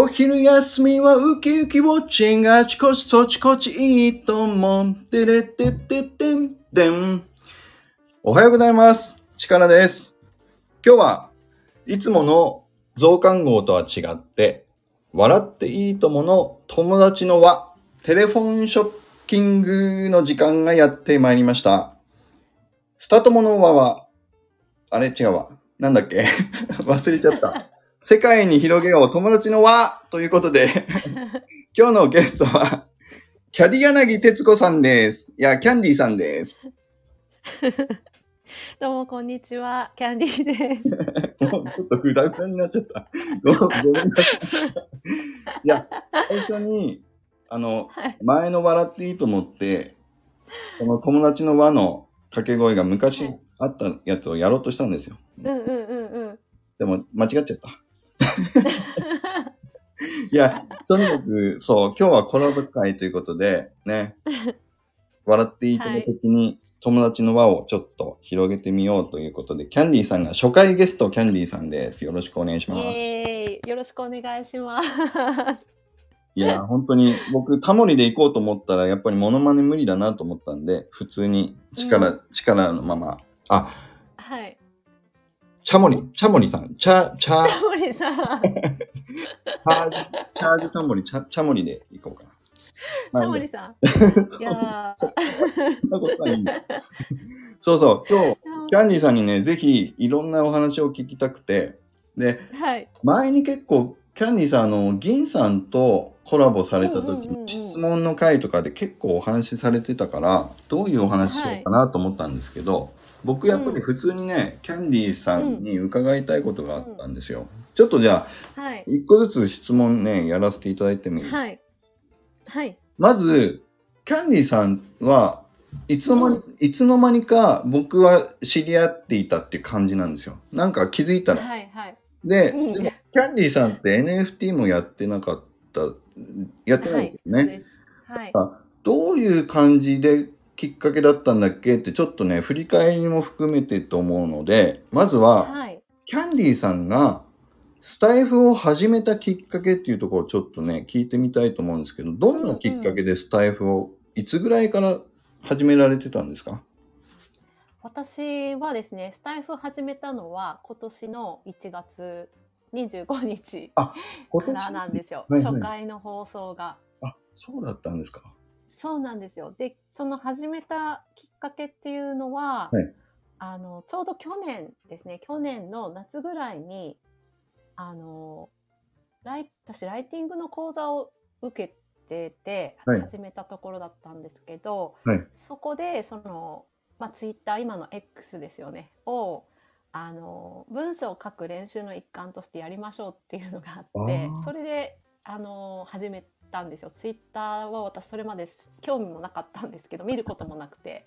お昼休みはウキウキウォッチングあちこちそちこちいいと思う。てれてててんてん。おはようございます。力です。今日はいつもの増刊号とは違って、笑っていいともの友達の輪、テレフォンショッキングの時間がやってまいりました。スタートもの輪は、あれ？違うわ。なんだっけ？忘れちゃった。世界に広げよう友達の輪ということで、今日のゲストは、キャディ柳徹子さんです。いや、キャンディーさんです。どうもこんにちは、キャンディーです。もうちょっとグダグダになっちゃった。ごごめんなさい。いや、最初に、あの、はい前の笑っていいと思って、この友達の輪の掛け声が昔はいあったやつをやろうとしたんですよ。うんうんうんうん。でも間違っちゃった。いや、とにかく、そう、今日はコラボ会ということで、ね、笑っていいとも的に友達の輪をちょっと広げてみようということで、キャンディーさんが初回ゲストキャンディーさんです。よろしくお願いしイます。エーイよろしくお願いします。いや、本当に僕、タモリで行こうと思ったら、やっぱりモノマネ無理だなと思ったんで、普通に力、う力のまま、あ、はい。チャモリ、チャモリさん、チャ、チャ、タモリさん。チャージ、チャージタモリ、チャ、チャモリで行こうかな。タモリさん。そう。いやー。そうそう、今日、キャンディーさんにね、ぜひいろんなお話を聞きたくて、で、はい。前に結構、キャンディーさん、あの、銀さんとコラボされた時う質問の回とかで結構お話しされてたから、どういうお話ししようかなと思ったんですけど、僕やっぱり普通にね、キャンディーさんに伺いたいことがあったんですよ。ちょっとじゃあ、はい。一個ずつ質問ね、やらせていただいてもいい？ですかはい。はい。まず、キャンディーさんはいつの間に、いつの間にか僕は知り合っていたっていう感じなんですよ。なんか気づいたら。はい。はい。で、うんでもキャンディーさんって NFT もやってなかった、やってないですよね。そうです。はい。どういう感じできっかけだったんだっけ？ってちょっとね、振り返りも含めてと思うので、まずは、はい。キャンディーさんがスタイフを始めたきっかけっていうところをちょっとね、聞いてみたいと思うんですけど、どんなきっかけでスタイフをいつぐらいから始められてたんですか？私はですね、スタイフ始めたのは今年の1月25日あ、からなんですよ。はいはい初回の放送が。あ、そうだったんですか。そうなんですよ。で、その始めたきっかけっていうのは、はい。あの、ちょうど去年ですね、去年の夏ぐらいに、あの、ライ私、ライティングの講座を受けてて、はい。始めたところだったんですけど、はい。そこで、その、まあ、ツイッター、今の X ですよね、を、あの、文章を書く練習の一環としてやりましょうっていうのがあってそれで、あの、始めたんですよ。ツイッターは私それまで興味もなかったんですけど、見ることもなくて。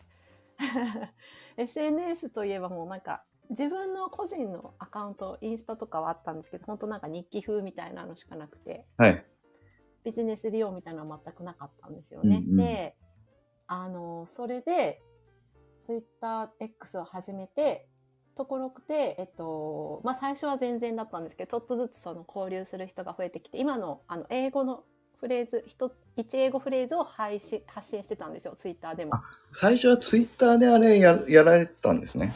SNS といえばもうなんか、自分の個人のアカウント、インスタとかはあったんですけど、本当なんか日記風みたいなのしかなくて、はい。ビジネス利用みたいなのは全くなかったんですよね。うんうんで、あの、それで、ツイッター X を始めて、ところで、えっと、まあ、最初は全然だったんですけど、ちょっとずつその交流する人が増えてきて、今の、あの、英語のフレーズ、一、一英語フレーズを配信、発信してたんですよ、ツイッターでもあ。最初はツイッターであれややられてたんですね。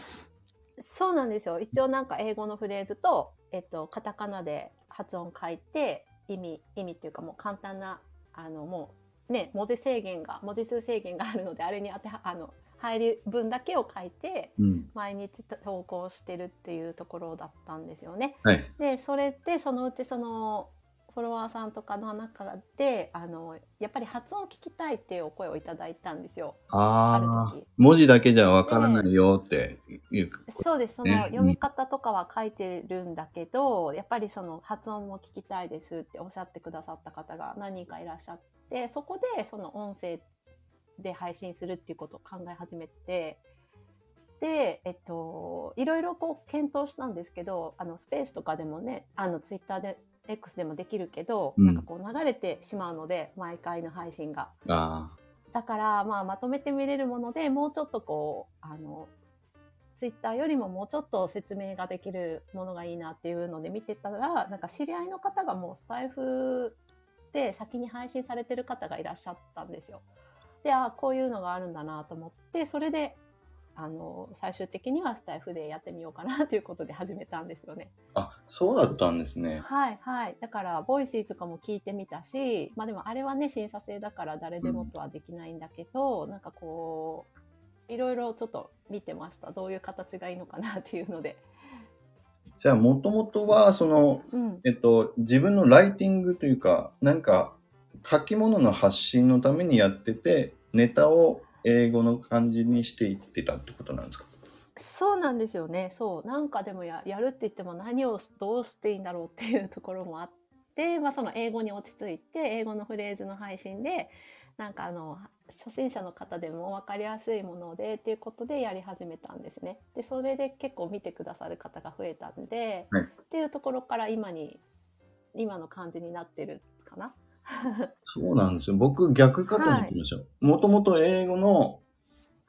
そうなんですよ。一応なんか英語のフレーズと、えっと、カタカナで発音書いて、意味、意味っていうかもう簡単な、あの、もう、ね、文字制限が、文字数制限があるので、あれに当ては、あの、入り分だけを書いて、うん。毎日投稿してるっていうところだったんですよね。はい。で、それで、そのうちその、フォロワーさんとかの中で、あの、やっぱり発音を聞きたいっていうお声をいただいたんですよ。ああ文字だけじゃわからないよっていう。そうです。そねの読み方とかは書いてるんだけど、やっぱりその発音も聞きたいですっておっしゃってくださった方が何人かいらっしゃって、そこでその音声で配信するっていうことを考え始めて、で、えっと、いろいろこう検討したんですけど、あの、スペースとかでもね、あの、ツイッターで、X でもできるけど、うんなんかこう流れてしまうので、毎回の配信が。あだから、まあ、まとめて見れるものでもうちょっとこうあのツイッターよりももうちょっと説明ができるものがいいなっていうので見てたら、なんか知り合いの方がもうスタイフで先に配信されてる方がいらっしゃったんですよ。で、あこういうのがあるんだなと思って、それで、あの、最終的にはスタエフでやってみようかなということで始めたんですよね。あ、そうだったんですね。はいはい。だから、 Voicy とかも聞いてみたし、まあでもあれはね、審査制だから誰でもとはできないんだけど、なんかこう、いろいろちょっと見てました。どういう形がいいのかなっていうので。じゃあ、もともとは、その、うん。えっと、自分のライティングというか、なんか、書き物の発信のためにやってて、ネタを英語の感じにしていってたってことなんですか？そうなんですよね。そう。なんかでもややるって言っても何をどうしていいんだろうっていうところもあって、まあその英語に落ち着いて、英語のフレーズの配信で、なんかあの、初心者の方でも分かりやすいものでっていうことでやり始めたんですね。で、それで結構見てくださる方が増えたんで、はいっていうところから今に、今の感じになってるかな。そうなんですよ。僕、逆かと思ってましたよ。もともと英語の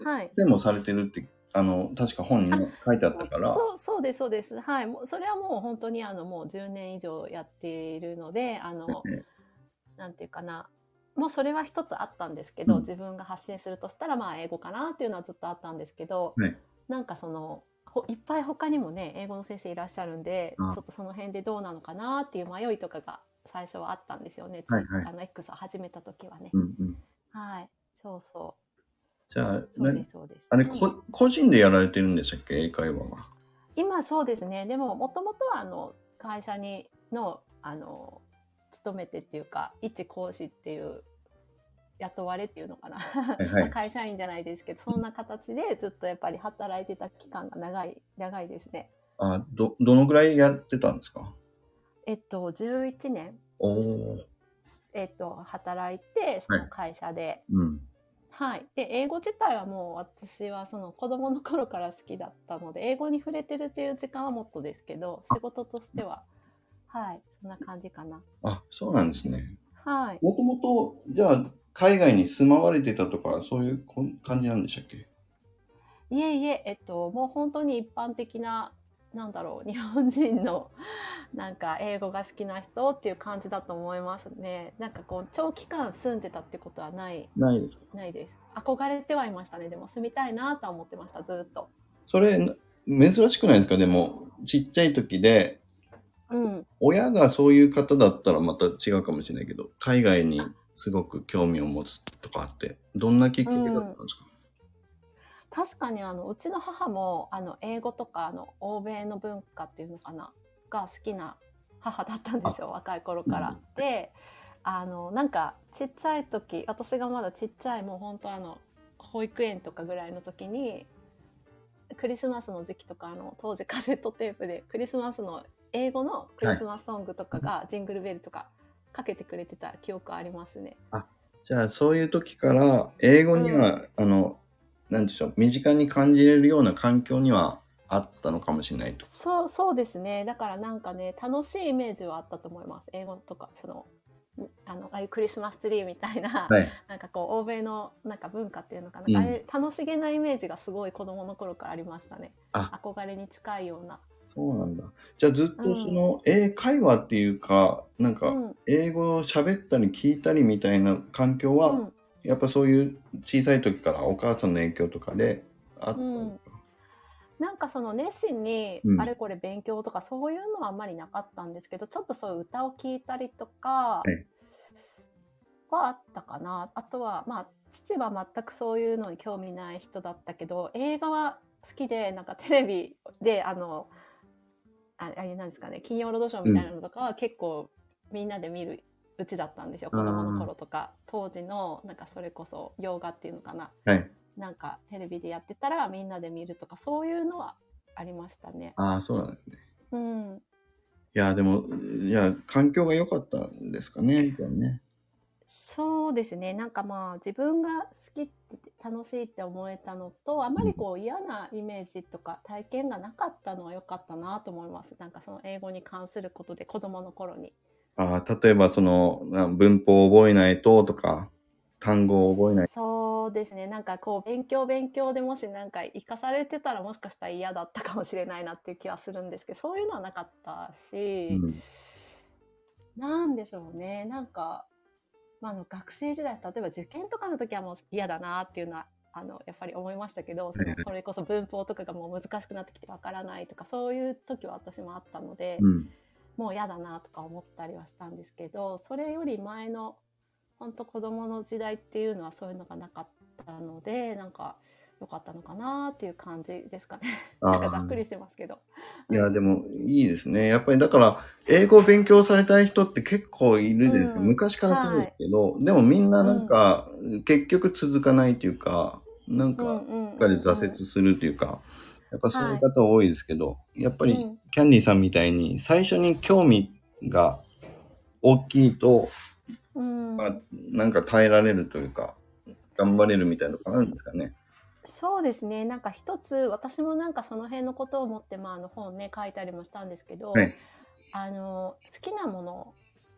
はい。先生もされてるって、あの、確か本にね書いてあったから、そうそうですそうです。はい。もうそれはもう本当にあのもう10年以上やっているのであのえ。なんていうかな。もうそれは一つあったんですけど、うん。自分が発信するとしたらまあ英語かなっていうのはずっとあったんですけど、はい。なんかそのほいっぱい他にもね英語の先生いらっしゃるんであ。ちょっとその辺でどうなのかなっていう迷いとかが最初はあったんですよね、はいはい。あの X を始めた時はね、うんうん。はい。そうそう。じゃあ、そうなですそうです。あれ、うんこ個人でやられてるんでしたっけ？英会話は。今そうですね。でももともとはあの会社にのあの勤めてっていうか一講師っていう雇われっていうのかな、はいはい。会社員じゃないですけどそんな形でずっとやっぱり働いてた期間が長い長いですね。あ、ど、どのぐらいやってたんですか？えっと11年。おお。えっと働いてその会社で、うん。はい、で英語自体はもう私はその子供の頃から好きだったので英語に触れてるっていう時間はもっとですけど仕事としては。はい。そんな感じかな。あ、そうなんですね。はい。もともと、じゃあ、海外に住まわれてたとか、そういうこん感じなんでしたっけ？いえいええっともう本当に一般的ななんだろう日本人の なんか英語が好きな人っていう感じだと思いますね。なんかこう長期間住んでたってことはないないですか？ないです。憧れてはいましたね。でも住みたいなとは思ってましたずっと。それ、な珍しくないですか？でも、ちっちゃい時で、うん。親がそういう方だったらまた違うかもしれないけど、海外にすごく興味を持つとかあって、どんなきっかけだったんですか、確かにあのうちの母もあの英語とかあの欧米の文化っていうのかなが好きな母だったんですよ若い頃から。うんであのなんかちっちゃい時私がまだちっちゃいもう本当あの保育園とかぐらいの時にクリスマスの時期とかあの当時カセットテープでクリスマスの英語のクリスマスソングとかが、ジングルベルとかかけてくれてた記憶ありますね。じゃあ、そういう時から、英語には、あの、なんでしょう、身近に感じれるような環境にはあったのかもしれないと。そうそうですね。だからなんかね楽しいイメージはあったと思います。英語とかそのんあのああいうクリスマスツリーみたいな、はい。なんかこう欧米のなんか文化っていうのかな、うん。ああいう楽しげなイメージがすごい子供の頃からありましたね。あ。憧れに近いような、そうなんだ。じゃあずっとその、英会話っていうか、なんか、うん。英語を喋ったり聞いたりみたいな環境は、うんやっぱそういう小さい時からお母さんの影響とかであったのか、な。ん。かその熱心にうん。あれこれ勉強とかそういうのはあんまりなかったんですけど、ちょっとそういう歌を聴いたりとかはい。はあったかな。あとはまあ父は全くそういうのに興味ない人だったけど映画は好きでなんかテレビであのああれなんですかね金曜ロードショーみたいなのとかは結構みんなで見るうちだったんですよ、子供の頃とか当時のなんかそれこそ洋画っていうのかなはい。なんかテレビでやってたらみんなで見るとかそういうのはありましたね。ああ、そうなんですね。うん、いや、でも、いや、環境が良かったんですかね、ね。そうですねなんかまあ自分が好きって楽しいって思えたのとあまりこう嫌なイメージとか体験がなかったのは良かったなと思いますなんかその英語に関することで子供の頃に。ああ、例えばその、な文法を覚えないととか、単語を覚えない。そうですね。なんかこう、勉強勉強でもしなんか活かされてたらもしかしたら嫌だったかもしれないなっていう気はするんですけど、そういうのはなかったし、うん。なんでしょうね。なんか、まあ、あの学生時代、例えば受験とかの時はもう嫌だなっていうのは、あの、やっぱり思いましたけど、そのそれこそ文法とかがもう難しくなってきてわからないとか、そういう時は私もあったので、うん。もう嫌だなとか思ったりはしたんですけど、それより前の、本当子供の時代っていうのはそういうのがなかったので、なんか良かったのかなっていう感じですかね。なんかざっくりしてますけど。いや、でもいいですね。やっぱりだから、英語を勉強されたい人って結構いるですよ。うん昔からそうですけど、でもみんななんか、結局続かないというか、なんか、うんうんうんどっかで挫折するというか、やっぱそういう方多いですけど、やっぱりうんキャンディーさんみたいに最初に興味が大きいと、うんまあ、なんか耐えられるというか、頑張れるみたいなのがあるんですかね。そうですね。なんか一つ、私もなんかその辺のことを思って、まあ、あの本ね、書いたりもしたんですけど、はいあの、好きなもの、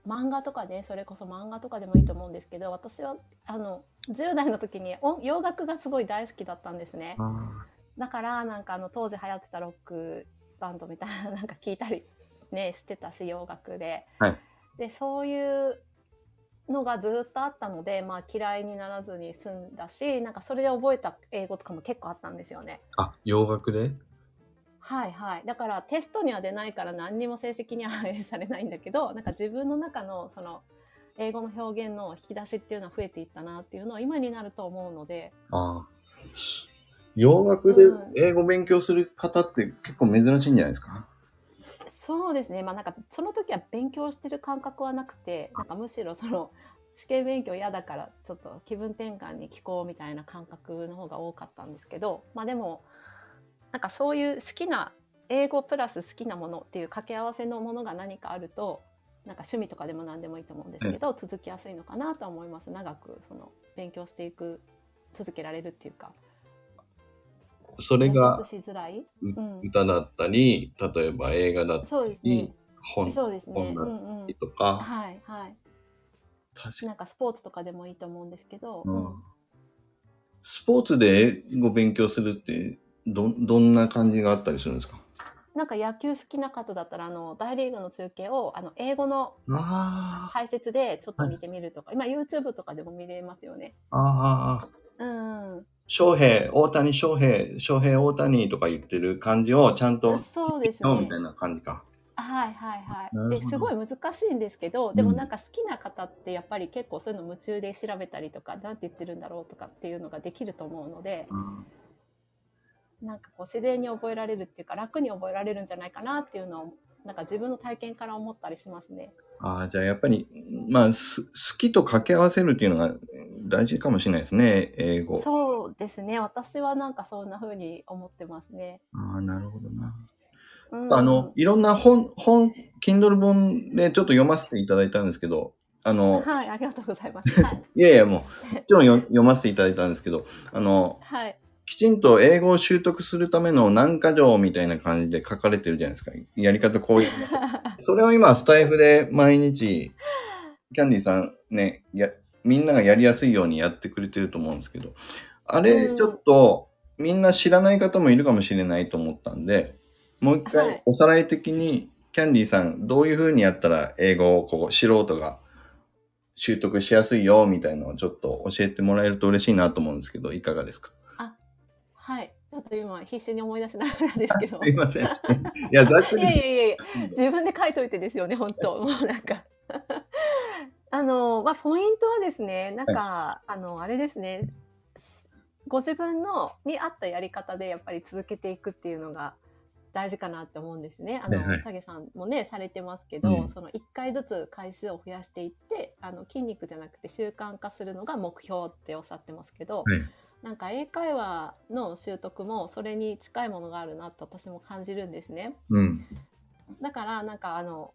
漫画とかね、それこそ漫画とかでもいいと思うんですけど、私は、あの、10代の時に音洋楽がすごい大好きだったんですね。あだから、なんかあの、当時流行ってたロックバンドみたいな、なんか聞いたりね、してたし、洋楽で。はいで、そういうのがずっとあったので、まあ嫌いにならずに済んだし、なんかそれで覚えた英語とかも結構あったんですよね。あ、洋楽で？はいはい。だからテストには出ないから何にも成績には反映されないんだけど、なんか自分の中のその英語の表現の引き出しっていうのは増えていったなっていうのは今になると思うので、ああ。洋楽で英語勉強する方って結構珍しいんじゃないですか？そうですね。まあなんかその時は勉強してる感覚はなくて、なんかむしろその試験勉強嫌だからちょっと気分転換に聞こうみたいな感覚の方が多かったんですけど、まあでもなんかそういう好きな英語プラス好きなものっていう掛け合わせのものが何かあると、なんか趣味とかでも何でもいいと思うんですけど、続きやすいのかなとは思います。長くその勉強していく続けられるっていうか、それが歌だったり、例えば映画だったりね。、本そうですね。本だっうんうん。り。とか、はいはい。確かなんかスポーツとかでもいいと思うんですけど、スポーツで英語勉強するってど、どんな感じがあったりするんですか？なんか野球好きな方だったらあの大リーグの中継をあの英語のあ解説でちょっと見てみるとか、今 YouTube とかでも見れますよね。あ、あうん、翔平、大谷翔平、翔平大谷とか言ってる感じをちゃんと、そうですねみたい。な感じか。はいはいはい。ですごい難しいんですけど、でもなんか好きな方ってやっぱり結構そういうの夢中で調べたりとか、なんて言ってるんだろうとかっていうのができると思うので、うんなんかこう自然に覚えられるっていうか楽に覚えられるんじゃないかなっていうのをなんか自分の体験から思ったりしますね。ああ、じゃあやっぱり、まあ、す好きと掛け合わせるっていうのが大事かもしれないですね、英語。そうですね。私はなんかそんな風に思ってますね。ああ、なるほどな。うんあの、いろんな本、本、Kindle 本でちょっと読ませていただいたんですけど、あの、はい、ありがとうございます。はい。いやいや、もう、もちろんよ読ませていただいたんですけど、あの、はい。きちんと英語を習得するための何か条みたいな感じで書かれてるじゃないですか。やり方こういう。それを今、スタイフで毎日、キャンディーさんね、や、みんながやりやすいようにやってくれてると思うんですけど、あれ、うんちょっと、みんな知らない方もいるかもしれないと思ったんで、もう一はい回おさらい的に、キャンディーさん、どういう風にやったら英語をこう素人が習得しやすいよ、みたいなのをちょっと教えてもらえると嬉しいなと思うんですけど、いかがですか？ょっと今必死に思い出しながらですけど。すいません。いや、ざっくりいやいやいや自分で書いといてですよね、本当 もうなんか。あの、まあ、ポイントはですね、なんか、あの、あれですね、ご自分の、に合ったやり方でやっぱり続けていくっていうのが大事かなって思うんですね。あの、はいはい影さんもね、されてますけど、うんその1回ずつ回数を増やしていって、あの、筋肉じゃなくて習慣化するのが目標っておっしゃってますけど、はいなんか英会話の習得もそれに近いものがあるなと私も感じるんですね。うん。だからなんかあの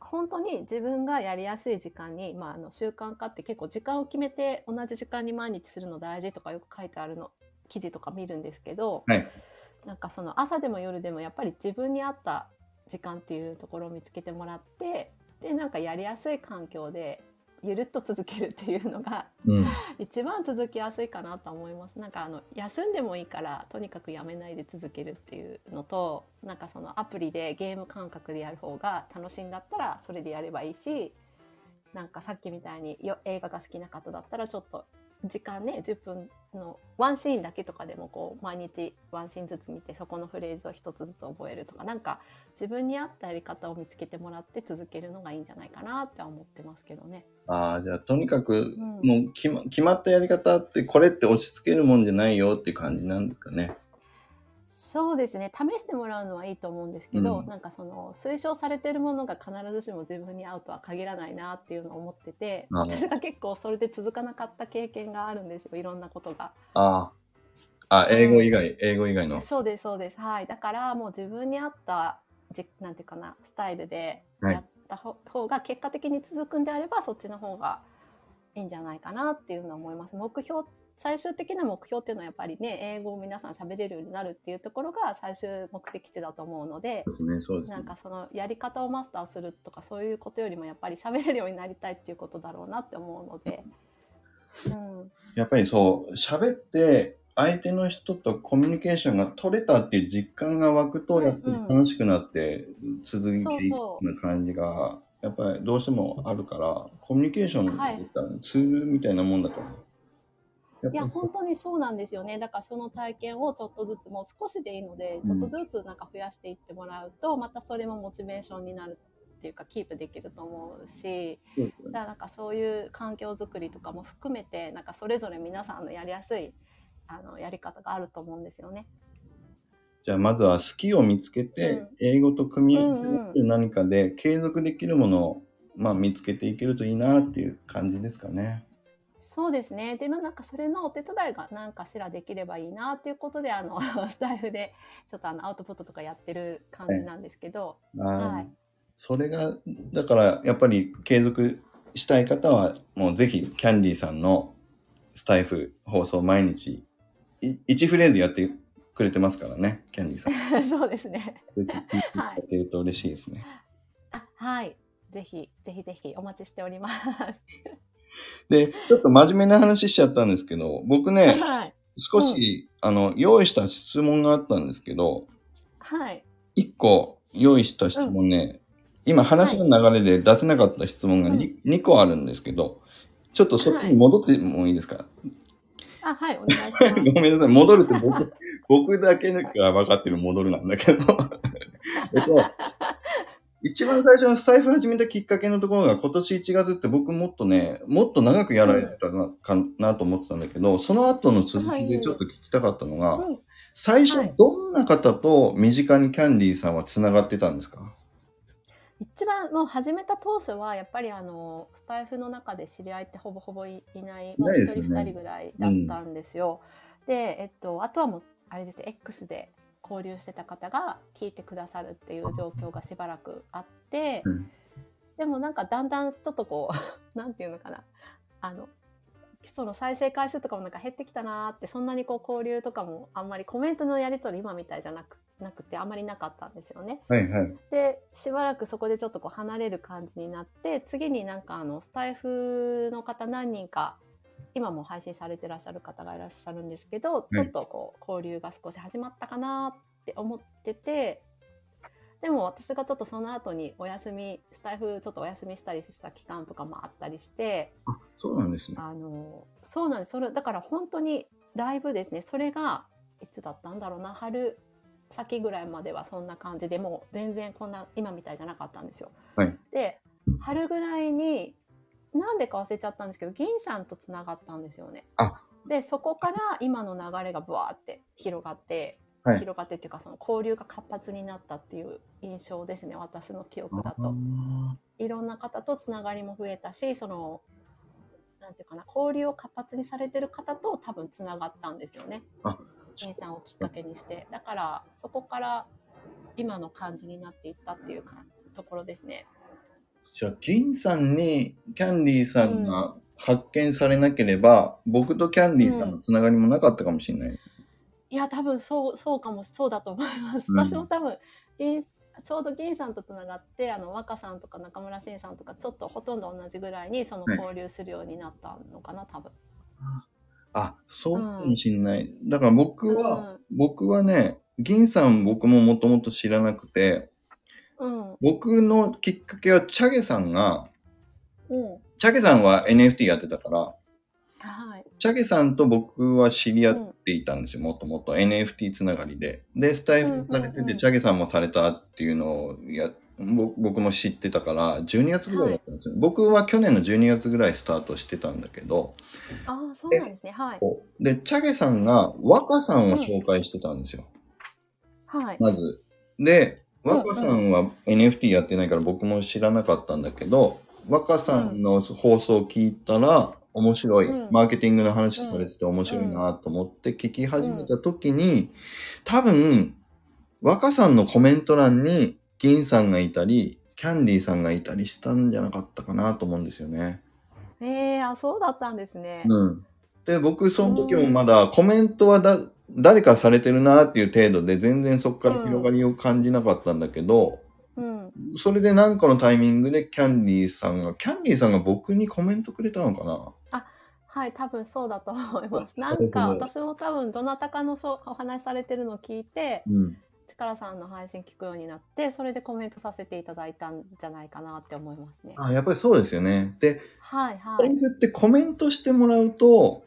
本当に自分がやりやすい時間に、まあ、あの習慣化って結構時間を決めて同じ時間に毎日するの大事とかよく書いてあるの記事とか見るんですけど、はいなんかその朝でも夜でもやっぱり自分に合った時間っていうところを見つけてもらってでなんかやりやすい環境でゆるっと続けるっていうのがうん。一番続きやすいかなと思いますなんかあの休んでもいいからとにかくやめないで続けるっていうのとなんかそのアプリでゲーム感覚でやる方が楽しいんだったらそれでやればいいしなんかさっきみたいによ映画が好きな方だったらちょっと時間ね10分のワンシーンだけとかでもこう毎日ワンシーンずつ見てそこのフレーズを一つずつ覚えるとかなんか自分に合ったやり方を見つけてもらって続けるのがいいんじゃないかなって思ってますけどね。ああ、じゃあとにかく、んもう決ま決まったやり方って、これって押し付けるもんじゃないよって感じなんですかね。そうですね。試してもらうのはいいと思うんですけど、うん。なんかその推奨されてるものが必ずしも自分に合うとは限らないなっていうのを思ってて私が結構それで続かなかった経験があるんですよいろんなことが。ああ。あ、英語以外、英語以外の。そうですそうです。はい。だからもう自分に合ったじなんていうかなスタイルでやったほ方が結果的に続くんであればそっちの方がいいんじゃないかなっていうのは思います。目標最終的な目標っていうのはやっぱりね英語を皆さん喋れるようになるっていうところが最終目的地だと思うのでそうですね、ですねなん。かそのやり方をマスターするとかそういうことよりもやっぱり喋れるようになりたいっていうことだろうなって思うので、うん、やっぱりそう、喋って、相手の人とコミュニケーションが取れたっていう実感が湧くと、うんやっぱり楽しくなって続いていくよそうな感じが、やっぱりどうしてもあるから、コミュニケーションはいですからね、ツールみたいなもんだから。いや本当にそうなんですよね。だからその体験をちょっとずつもう少しでいいのでちょっとずつなんか増やしていってもらうと、またそれもモチベーションになるっていうかキープできると思うしそうだからなんかそういう環境づくりとかも含めてなんかそれぞれ皆さんのやりやすいあのやり方があると思うんですよね。じゃあまずは好きを見つけて、うん。英語と組み合わせうんて何かで継続できるものを、まあ、見つけていけるといいなっていう感じですかね。そうですね。でもなんかそれのお手伝いが何かしらできればいいなっていうことで、あの、スタイフでちょっとあのアウトプットとかやってる感じなんですけど、はいそれが、だからやっぱり継続したい方は、もうぜひキャンディーさんのスタイフ放送毎日、い1フレーズやってくれてますからね、キャンディーさん。そうですね。ぜひ聞いてると嬉しいですね。あはい。ぜひ、ぜひぜひお待ちしております。で、ちょっと真面目な話しちゃったんですけど、僕ね、はい。少し、あの、用意した質問があったんですけど、はい。1個用意した質問ね、今話の流れで出せなかった質問が 2,、2個あるんですけど、ちょっとそっちに戻ってもいいですか、あ、はい。お願いします。ごめんなさい。戻るって僕、僕だけが分かってる戻るなんだけど。えっと、一番最初のスタイフ始めたきっかけのところが今年1月って僕もっとね、もっと長くやられてたな,、かなと思ってたんだけど、その後の続きでちょっと聞きたかったのが、うん最はい。初どんな方と身近にキャンディーさんは繋がってたんですか？一番もう始めた当初はやっぱりあのスタイフの中で知り合いってほぼほぼいいないいないね。人二人ぐらいだったんですよ。で、えっと、あとはもうあれですね X で交流してた方が聞いてくださるっていう状況がしばらくあって、うんでもなんかだんだんちょっとこう なんていうのかなあのその再生回数とかもなんか減ってきたなーってそんなにこう交流とかもあんまりコメントのやり取り今みたいじゃなくなくてあんまりなかったんですよね。はいはい。でしばらくそこでちょっとこう離れる感じになって次になんかあのスタイフの方何人か今も配信されてらっしゃる方がいらっしゃるんですけど、ちょっとこう交流が少し始まったかなって思っててでも私がちょっとその後にお休みスタイフちょっとお休みしたりした期間とかもあったりしてあ、そうなんですね。あのそうなんです。それだから本当にだいぶですね。それがいつだったんだろうな。春先ぐらいまではそんな感じでもう全然こんな今みたいじゃなかったんですよ。はい。で春ぐらいになんでか忘れちゃったんですけど銀さんとつながったんですよね。あ。でそこから今の流れがブワーって広がって、はい。広がってっていうかその交流が活発になったっていう印象ですね私の記憶だと。あいろんな方とつながりも増えたしそのなんていうかな交流を活発にされてる方と多分つながったんですよね。あ銀さんをきっかけにして。だからそこから今の感じになっていったっていうかところですねじゃあ、銀さんにキャンディーさんが発見されなければ、僕とキャンディーさんのつながりもなかったかもしれない。いや多分そうそうかもそうだと思います、うん。私も多分銀ちょうど銀さんとつながってあの若さんとか中村慎さんとかちょっとほとんど同じぐらいにそのはい。交流するようになったのかな、多分。あ、そうかもしんない。だから僕は、うん。僕はね、銀さん僕ももともと知らなくて、うん。僕のきっかけはチャゲさんが、うん。チャゲさんは NFT やってたから、はい。チャゲさんと僕は知り合っていたんですよ、もともと NFT つながりで。で、スタイフされてて、うんうんうんチャゲさんもされたっていうのをや、ぼ僕も知ってたから、12月ぐらいだったんですよ、僕は去年の12月ぐらいスタートしてたんだけど、ああ、そうなんですね。はい。で、チャゲさんが若さんを紹介してたんですよ。はい。まず。で、うん若さんは NFT やってないから僕も知らなかったんだけど、若さんの放送を聞いたら、面白い、うんマーケティングの話されてて面白いなと思って聞き始めた時に、多分、若さんのコメント欄に銀さんがいたり、キャンディーさんがいたりしたんじゃなかったかなと思うんですよね。ええあ、そうだったんですね。うん。で、僕、その時もまだコメントはだ、誰かされてるなっていう程度で、全然そこから広がりを感じなかったんだけど、うん。それで何かのタイミングでキャンディーさんが、キャンディーさんが僕にコメントくれたのかな？はい、多分そうだと思います。あなんか私も多分どなたかのお話しされてるのを聞いて、うん。力さんの配信聞くようになって、それでコメントさせていただいたんじゃないかなって思いますね。あ、やっぱりそうですよね。で、はいはライい。フってコメントしてもらうと、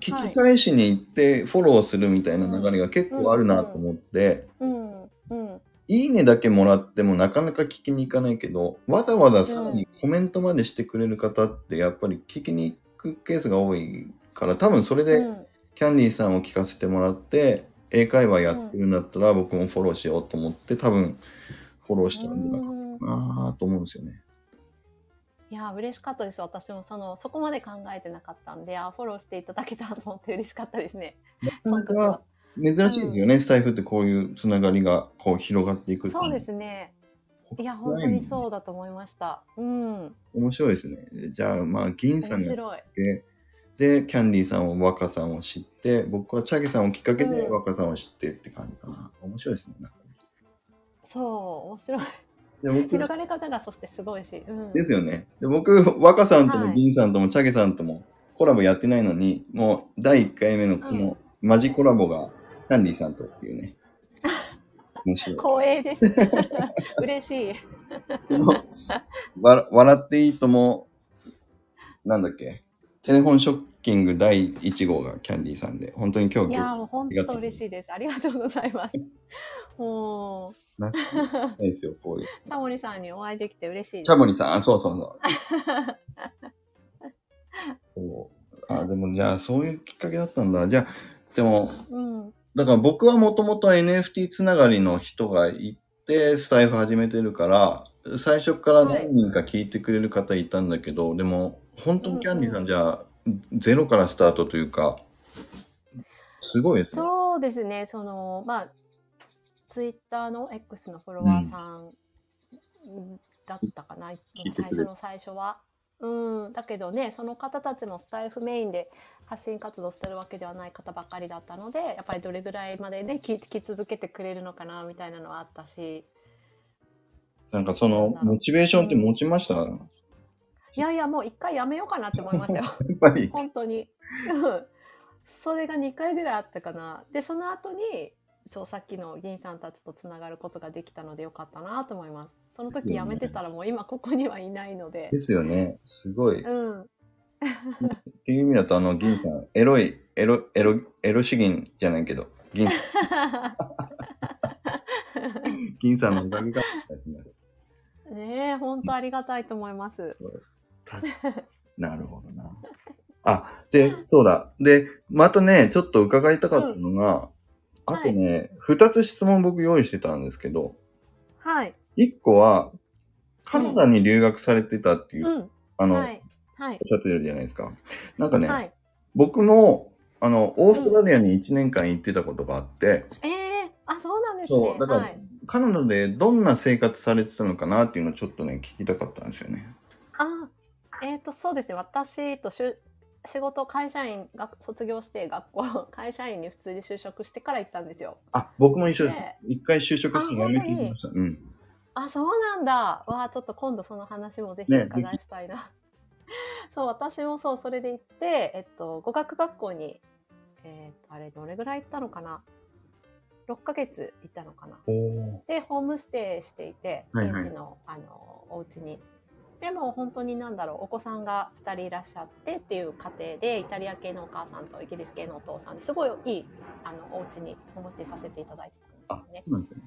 聞き返しに行ってフォローするみたいな流れが結構あるなと思って、いいねだけもらってもなかなか聞きに行かないけど、わざわざさらにコメントまでしてくれる方ってやっぱり聞きに行くケースが多いから、多分それでうん。キャンディーさんを聞かせてもらって、英会話やってるんだったら僕もフォローしようと思って多分フォローしたんじゃなかうんったかなと思うんですよね。いや嬉しかったです。私もそのそこまで考えてなかったんであフォローしていただけたと思って嬉しかったですね。そなかな珍しいですよね、スタイフってこういうつながりがこう広がっていくそうですね。いや本当にそうだと思いました。うん。面白いですね。じゃあまあ銀さんが面白いで、で、キャンディーさんを若さんを知って、僕はチャゲさんをきっかけでうん若さんを知ってって感じかな。面白いですね。なんかねそう面白いで僕広がり方がそしてすごいし、うん、ですよね。で僕、若さんともはい銀さんともチャゲさんともコラボやってないのに、もう第1回目のこのマジコラボがキャンディーさんとっていうね。面白い。光栄です 嬉しい笑っていいとも、なんだっけ、テレフォンショッキング第1号がキャンディーさんで、本当に今日いやもう本当嬉しいですありがとうございます もうなないですよ、こういう。サモリさんにお会いできて嬉しいですキャモリさん、あそうそうそう。そう。あ、でもじゃあそういうきっかけだったんだ。じゃあ、でも、うんだから僕はもともと NFT つながりの人がいて、スタイフ始めてるから、最初から何人か聞いてくれる方いたんだけど、でも、本当にキャンディーさんじゃあ、ゼロからスタートというか、すごいですね。そうですね、その、まあ、ツイッターの X のフォロワーさんだったかな、最初の最初は。うん、だけどね、その方たちもスタイフメインで発信活動してるわけではない方ばかりだったので、やっぱりどれぐらいまでね、聞き続けてくれるのかな、みたいなのはあったし。なんかその、モチベーションって持ちました、やっいやいや、もう一回やめようかなって思いましたよ。ぱり。本当に。うんそれが2回ぐらいあったかな。で、その後に、そう、さっきの銀さんたちとつながることができたのでよかったなと思います。その時やめてたらもう今ここにはいないのでで。すよね。すごい。っうん。ていう意味だと、あの、銀さん、エロい、エロ、エロ、エロ資源じゃないけど、銀、銀さんのおかげがですね。ねえ、本当ありがたいと思います。確かに。なるほどな。あ、で、そうだ。で、またね、ちょっと伺いたかったのが、あとね、二、つ質問僕用意してたんですけど、はい。一個は、カナダに留学されてたっていう、うん。あの、はい。はいおっ。しゃってるじゃないですか。なんかね、はい。僕も、あの、オーストラリアに1年間行ってたことがあって、ええあ、そうなんですね。そう、だから、はい。カナダでどんな生活されてたのかなっていうのをちょっとね、聞きたかったんですよね。あ、えっ、と、そうですね。私としゅ仕事、会社員が卒業して学校、会社員に普通に就職してから行ったんですよ。あ、僕も一緒ですね。一回就職して辞めてきました。うん。あ、そうなんだ。わあ、ちょっと今度その話もぜひ伺いしたいな。そう、私もそう、それで行って、えっと、語学学校に、えっと、あれ、どれぐらい行ったのかな ?6 ヶ月行ったのかな。で、ホームステイしていて、はいはい現地の、あの、お家に。でも本当になんだろう、お子さんが2人いらっしゃってっていう家庭で、イタリア系のお母さんとイギリス系のお父さんですごいいい、あの、お家にホームステイさせていただいてたんですよね。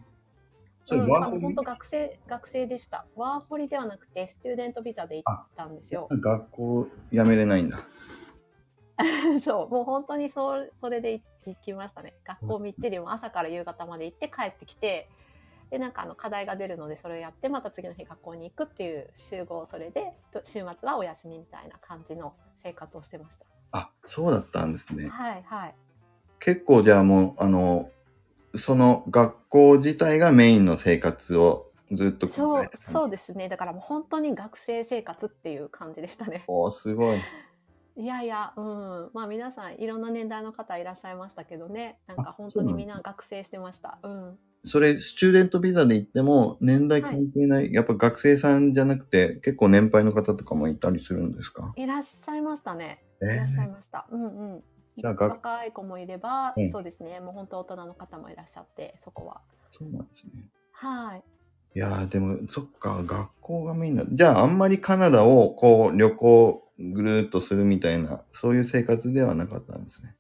そうなん本当学生学生でした。ワーホリではなくてスチューデントビザで行ったんですよ。学校辞めれないんだ。そう、もう本当にそうそれで行きましたね。学校みっちりも朝から夕方まで行って帰ってきて、でなんかあの課題が出るのでそれをやってまた次の日学校に行くっていう集合それでと週末はお休みみたいな感じの生活をしてました。あ、そうだったんですね。はいはい。結構じゃあもう、あの、その学校自体がメインの生活をずっとそうう。そうですね。だからもう本当に学生生活っていう感じでしたね。おーすごい。いやいや、うん。まあ皆さんいろんな年代の方いらっしゃいましたけどね。なんかあ本当にみんな学生してました。うん。それ、スチューデントビザで行っても、年代関係ない、やっぱ学生さんじゃなくて、結構年配の方とかもいたりするんですか？いらっしゃいましたね。えいらっしゃいー、ました。うんうん。じゃあ学、若い子もいれば、うんそうですね。もう本当大人の方もいらっしゃって、そこは。そうなんですね。はい。いやーでも、そっか、学校がメインなじゃあ、あんまりカナダを、こう、旅行、ぐるーっとするみたいな、そういう生活ではなかったんですね。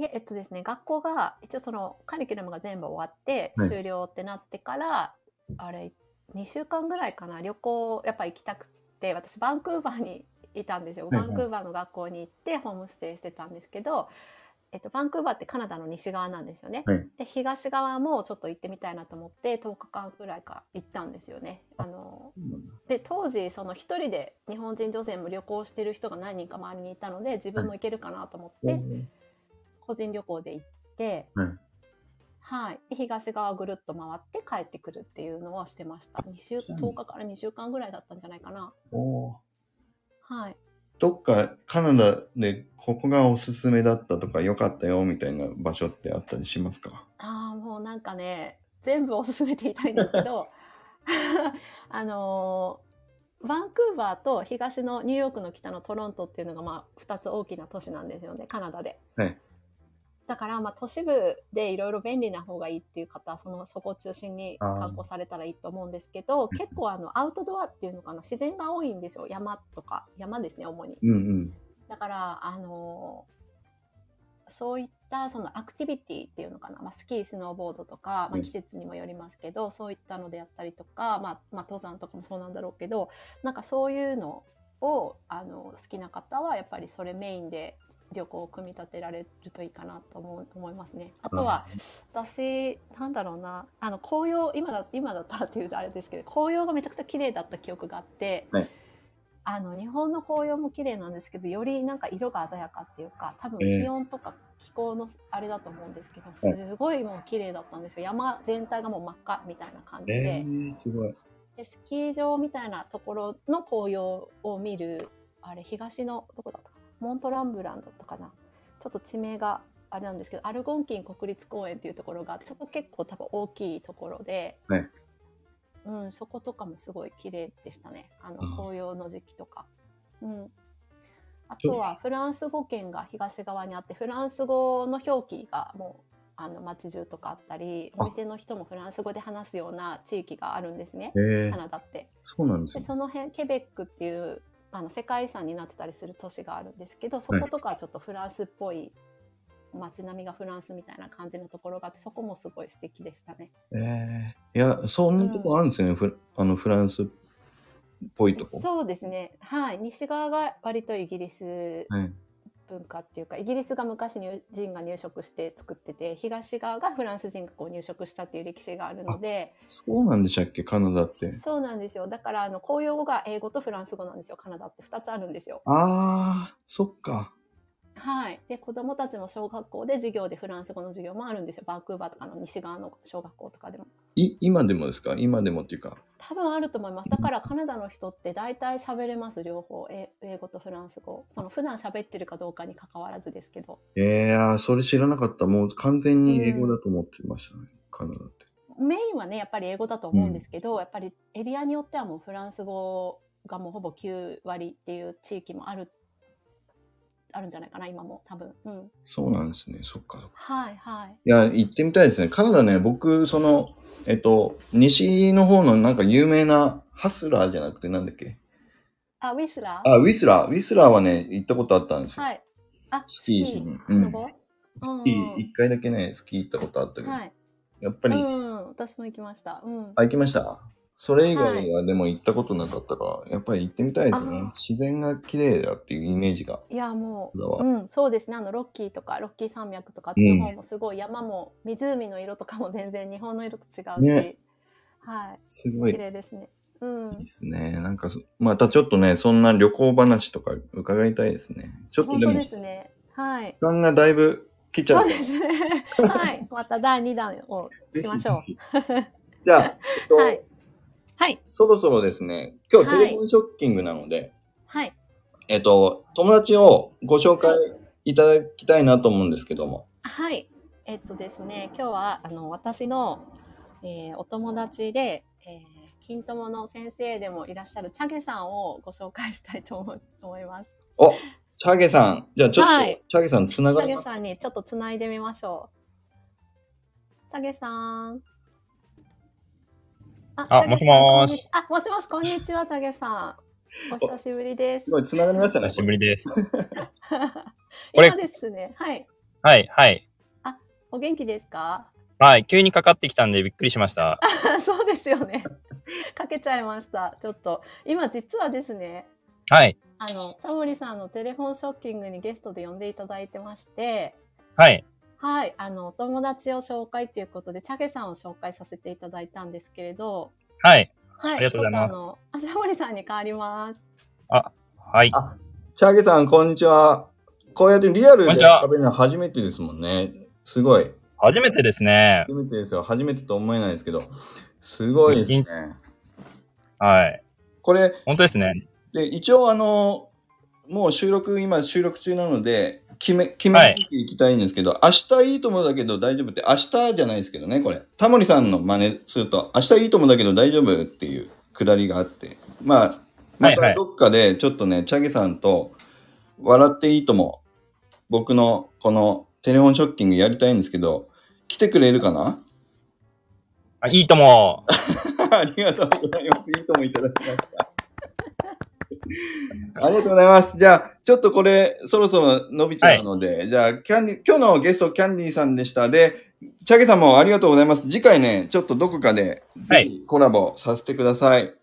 いえ、えっとですね、学校が、一応そのカリキュラムが全部終わって、はい終了ってなってから、あれ、2週間ぐらいかな、旅行、やっぱ行きたくて、私、バンクーバーにいたんですよ。はいはいバンクーバーの学校に行って、ホームステイしてたんですけど、えっと、バンクーバーってカナダの西側なんですよね。はいで、東側もちょっと行ってみたいなと思って、10日間くらいか行ったんですよね。あの、で当時その一人で日本人女性も旅行してる人が何人か周りにいたので自分も行けるかなと思って、個人旅行で行って、はいはい。で東側ぐるっと回って帰ってくるっていうのはしてました。2週10日から2週間ぐらいだったんじゃないかな。おー。はい。どっかカナダでここがおすすめだったとか良かったよみたいな場所ってあったりしますか？ああもうなんかね全部おすすめていたいんですけど あのーバンクーバーと東のニューヨークの北のトロントっていうのがまあ2つ大きな都市なんですよねカナダで。はいだからまあ都市部でいろいろ便利な方がいいっていう方はそのそこを中心に観光されたらいいと思うんですけど結構あのアウトドアっていうのかな自然が多いんですよ山とか山ですね主に。うんうん。だから、あのそういったそのアクティビティっていうのかな、まあ、スキー、スノーボードとか、まあ、うん季節にもよりますけど、そういったのであったりとか、まあ、まあ、登山とかもそうなんだろうけど、なんかそういうのを、あの、好きな方は、やっぱりそれメインで旅行を組み立てられるといいかなと思う思いますね。あとは、私、なんだろうな、あの、紅葉、今だ、今だったらっていうとあれですけど、紅葉がめちゃくちゃ綺麗だった記憶があって、はいあの、日本の紅葉も綺麗なんですけど、よりなんか色が鮮やかっていうか、多分ええ気温とか気候のあれだと思うんですけど、いすごいもう綺麗だったんですよ。山全体がもう真っ赤みたいな感じえで。ー、すごい。で、スキー場みたいなところの紅葉を見る、あれ、東の、どこだったかな？モントランブランだったかなちょっと地名があれなんですけど、アルゴンキン国立公園っていうところがあって、そこ結構多分大きいところで、はいうん、そことかもすごい綺麗でしたね。あの、紅葉の時期とか。うん。あとは、フランス語圏が東側にあって、フランス語の表記がもう、あの、街中とかあったり、あお店の人もフランス語で話すような地域があるんですね。えーカ、ナダって。そうなんですでね。その辺ケベックっていうあの世界遺産になってたりする都市があるんですけどそことかはちょっとフランスっぽい街並みがフランスみたいな感じのところがあってそこもすごい素敵でしたね。えー、いや、そんなとこあるんですよね。フあの、フランスっぽいとこ。そうですねはい西側が割とイギリスはい。文化っていうかイギリスが昔に人が入植して作ってて東側がフランス人がこう入植したっていう歴史があるのでそうなんでしたっけ？カナダって。そうなんですよだからあの公用語が英語とフランス語なんですよカナダって2つあるんですよ。あー、そっか。はい。で、子供たちも小学校で授業でフランス語の授業もあるんですよ。バンクーバーとかの西側の小学校とかでも。い、今でもですか？今でもっていうか。多分あると思います。だからカナダの人って大体喋れます、両方。え英語とフランス語。その普段喋ってるかどうかに関わらずですけど。えー、それ知らなかった。もう完全に英語だと思ってましたね。カナダって。メインはね、やっぱり英語だと思うんですけど、やっぱりエリアによってはもうフランス語がもうほぼ9割っていう地域もある、あるんじゃないかな、今も多分。うん。そうなんですね。そっか。はいはい。いや、行ってみたいですね。カナダね、僕、その、えっと、西の方のなんか有名なハスラーじゃなくてなんだっけ？あ、ウィスラー？あ、ウィスラー。ウィスラーはね、行ったことあったんですよ。はい。あ、スキーしにうんスキー、一回だけね、スキー行ったことあったけど、はい。やっぱり、うん、私も行きました。うん。あ、行きました？それ以外はでも行ったことなかったから、やっぱり行ってみたいですねあ。自然が綺麗だっていうイメージが。いや、もう、うん、そうですね。あの、ロッキーとか、ロッキー山脈とか、あっちの方もすごい山も、湖の色とかも全然日本の色と違うし、ねはい。すごい綺麗ですね。うん。ですね。なんかそ、またちょっとね、そんな旅行話とか伺いたいですね。ちょっとでも、で時すね。はい。間がだいぶ来ちゃ。そううですね。はい。また第2弾をしましょ じゃあ、えっとう。はい。はい。そろそろですね、今日はいテレフォンショッキングなので、はい。えっと、友達をご紹介いただきたいなと思うんですけども。はい。えっとですね、今日は、あの、私の、えーお友達で、えー、金友の先生でもいらっしゃるチャゲさんをご紹介したいと思い思います。おチャゲさん。じゃあちょっと、はいチャゲさんつなチャゲがります？さんにちょっとつないでみましょう。チャゲさん。あもしもーしこんにあ、もしもし、こんにちは、チャゲさん。お久しぶりですす。ごい、つながりましたね。久しぶりで。こ れ今ですね、はい。はい、はい。お元気ですか？はい、急にかかってきたんでびっくりしました。そうですよね。かけちゃいました。ちょっと。今実はですね、はい、あの、タモリさんのテレフォンショッキングにゲストで呼んでいただいてまして、はい、はい、あの、お友達を紹介ということで、チャゲさんを紹介させていただいたんですけれど、はい、はい、ありがとうございますあの、あタモリさんに変わります。はい。あチャゲさん、こんにちは。こうやってリアルで食べるのは初めてですもんね。すごい。初めてですね。初めてですよ。初めてと思えないですけど。すごいですね。はい。これ、本当ですね。で、一応あの、もう収録、今収録中なので、決め、決めはいていきたいんですけど、明日いいと思うだけど大丈夫って、明日じゃないですけどね、これ。タモリさんの真似すると、明日いいと思うだけど大丈夫っていうくだりがあって、まあ、まはいはいたどっかでちょっとね、チャゲさんと、笑っていいとも、僕のこのテレフォンショッキングやりたいんですけど、来てくれるかな？あいいとも。ありがとうございます。いいともいただきました。ありがとうございます。じゃあ、ちょっとこれ、そろそろ伸びちゃうので、じゃあ、キャンディ、今日のゲスト、キャンディーさんでした。で、チャゲさんもありがとうございます。次回ね、ちょっとどこかで、ぜひコラボさせてください。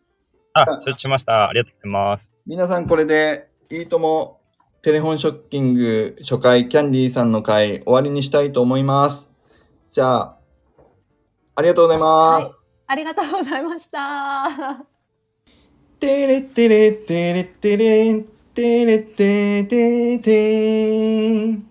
あ、承知しました。ありがとうございます。皆さんこれで、いいとも、テレフォンショッキング初回、キャンディーさんの回、終わりにしたいと思います。じゃあ、ありがとうございます。はいありがとうございました。テレテレテレテレテレテテテ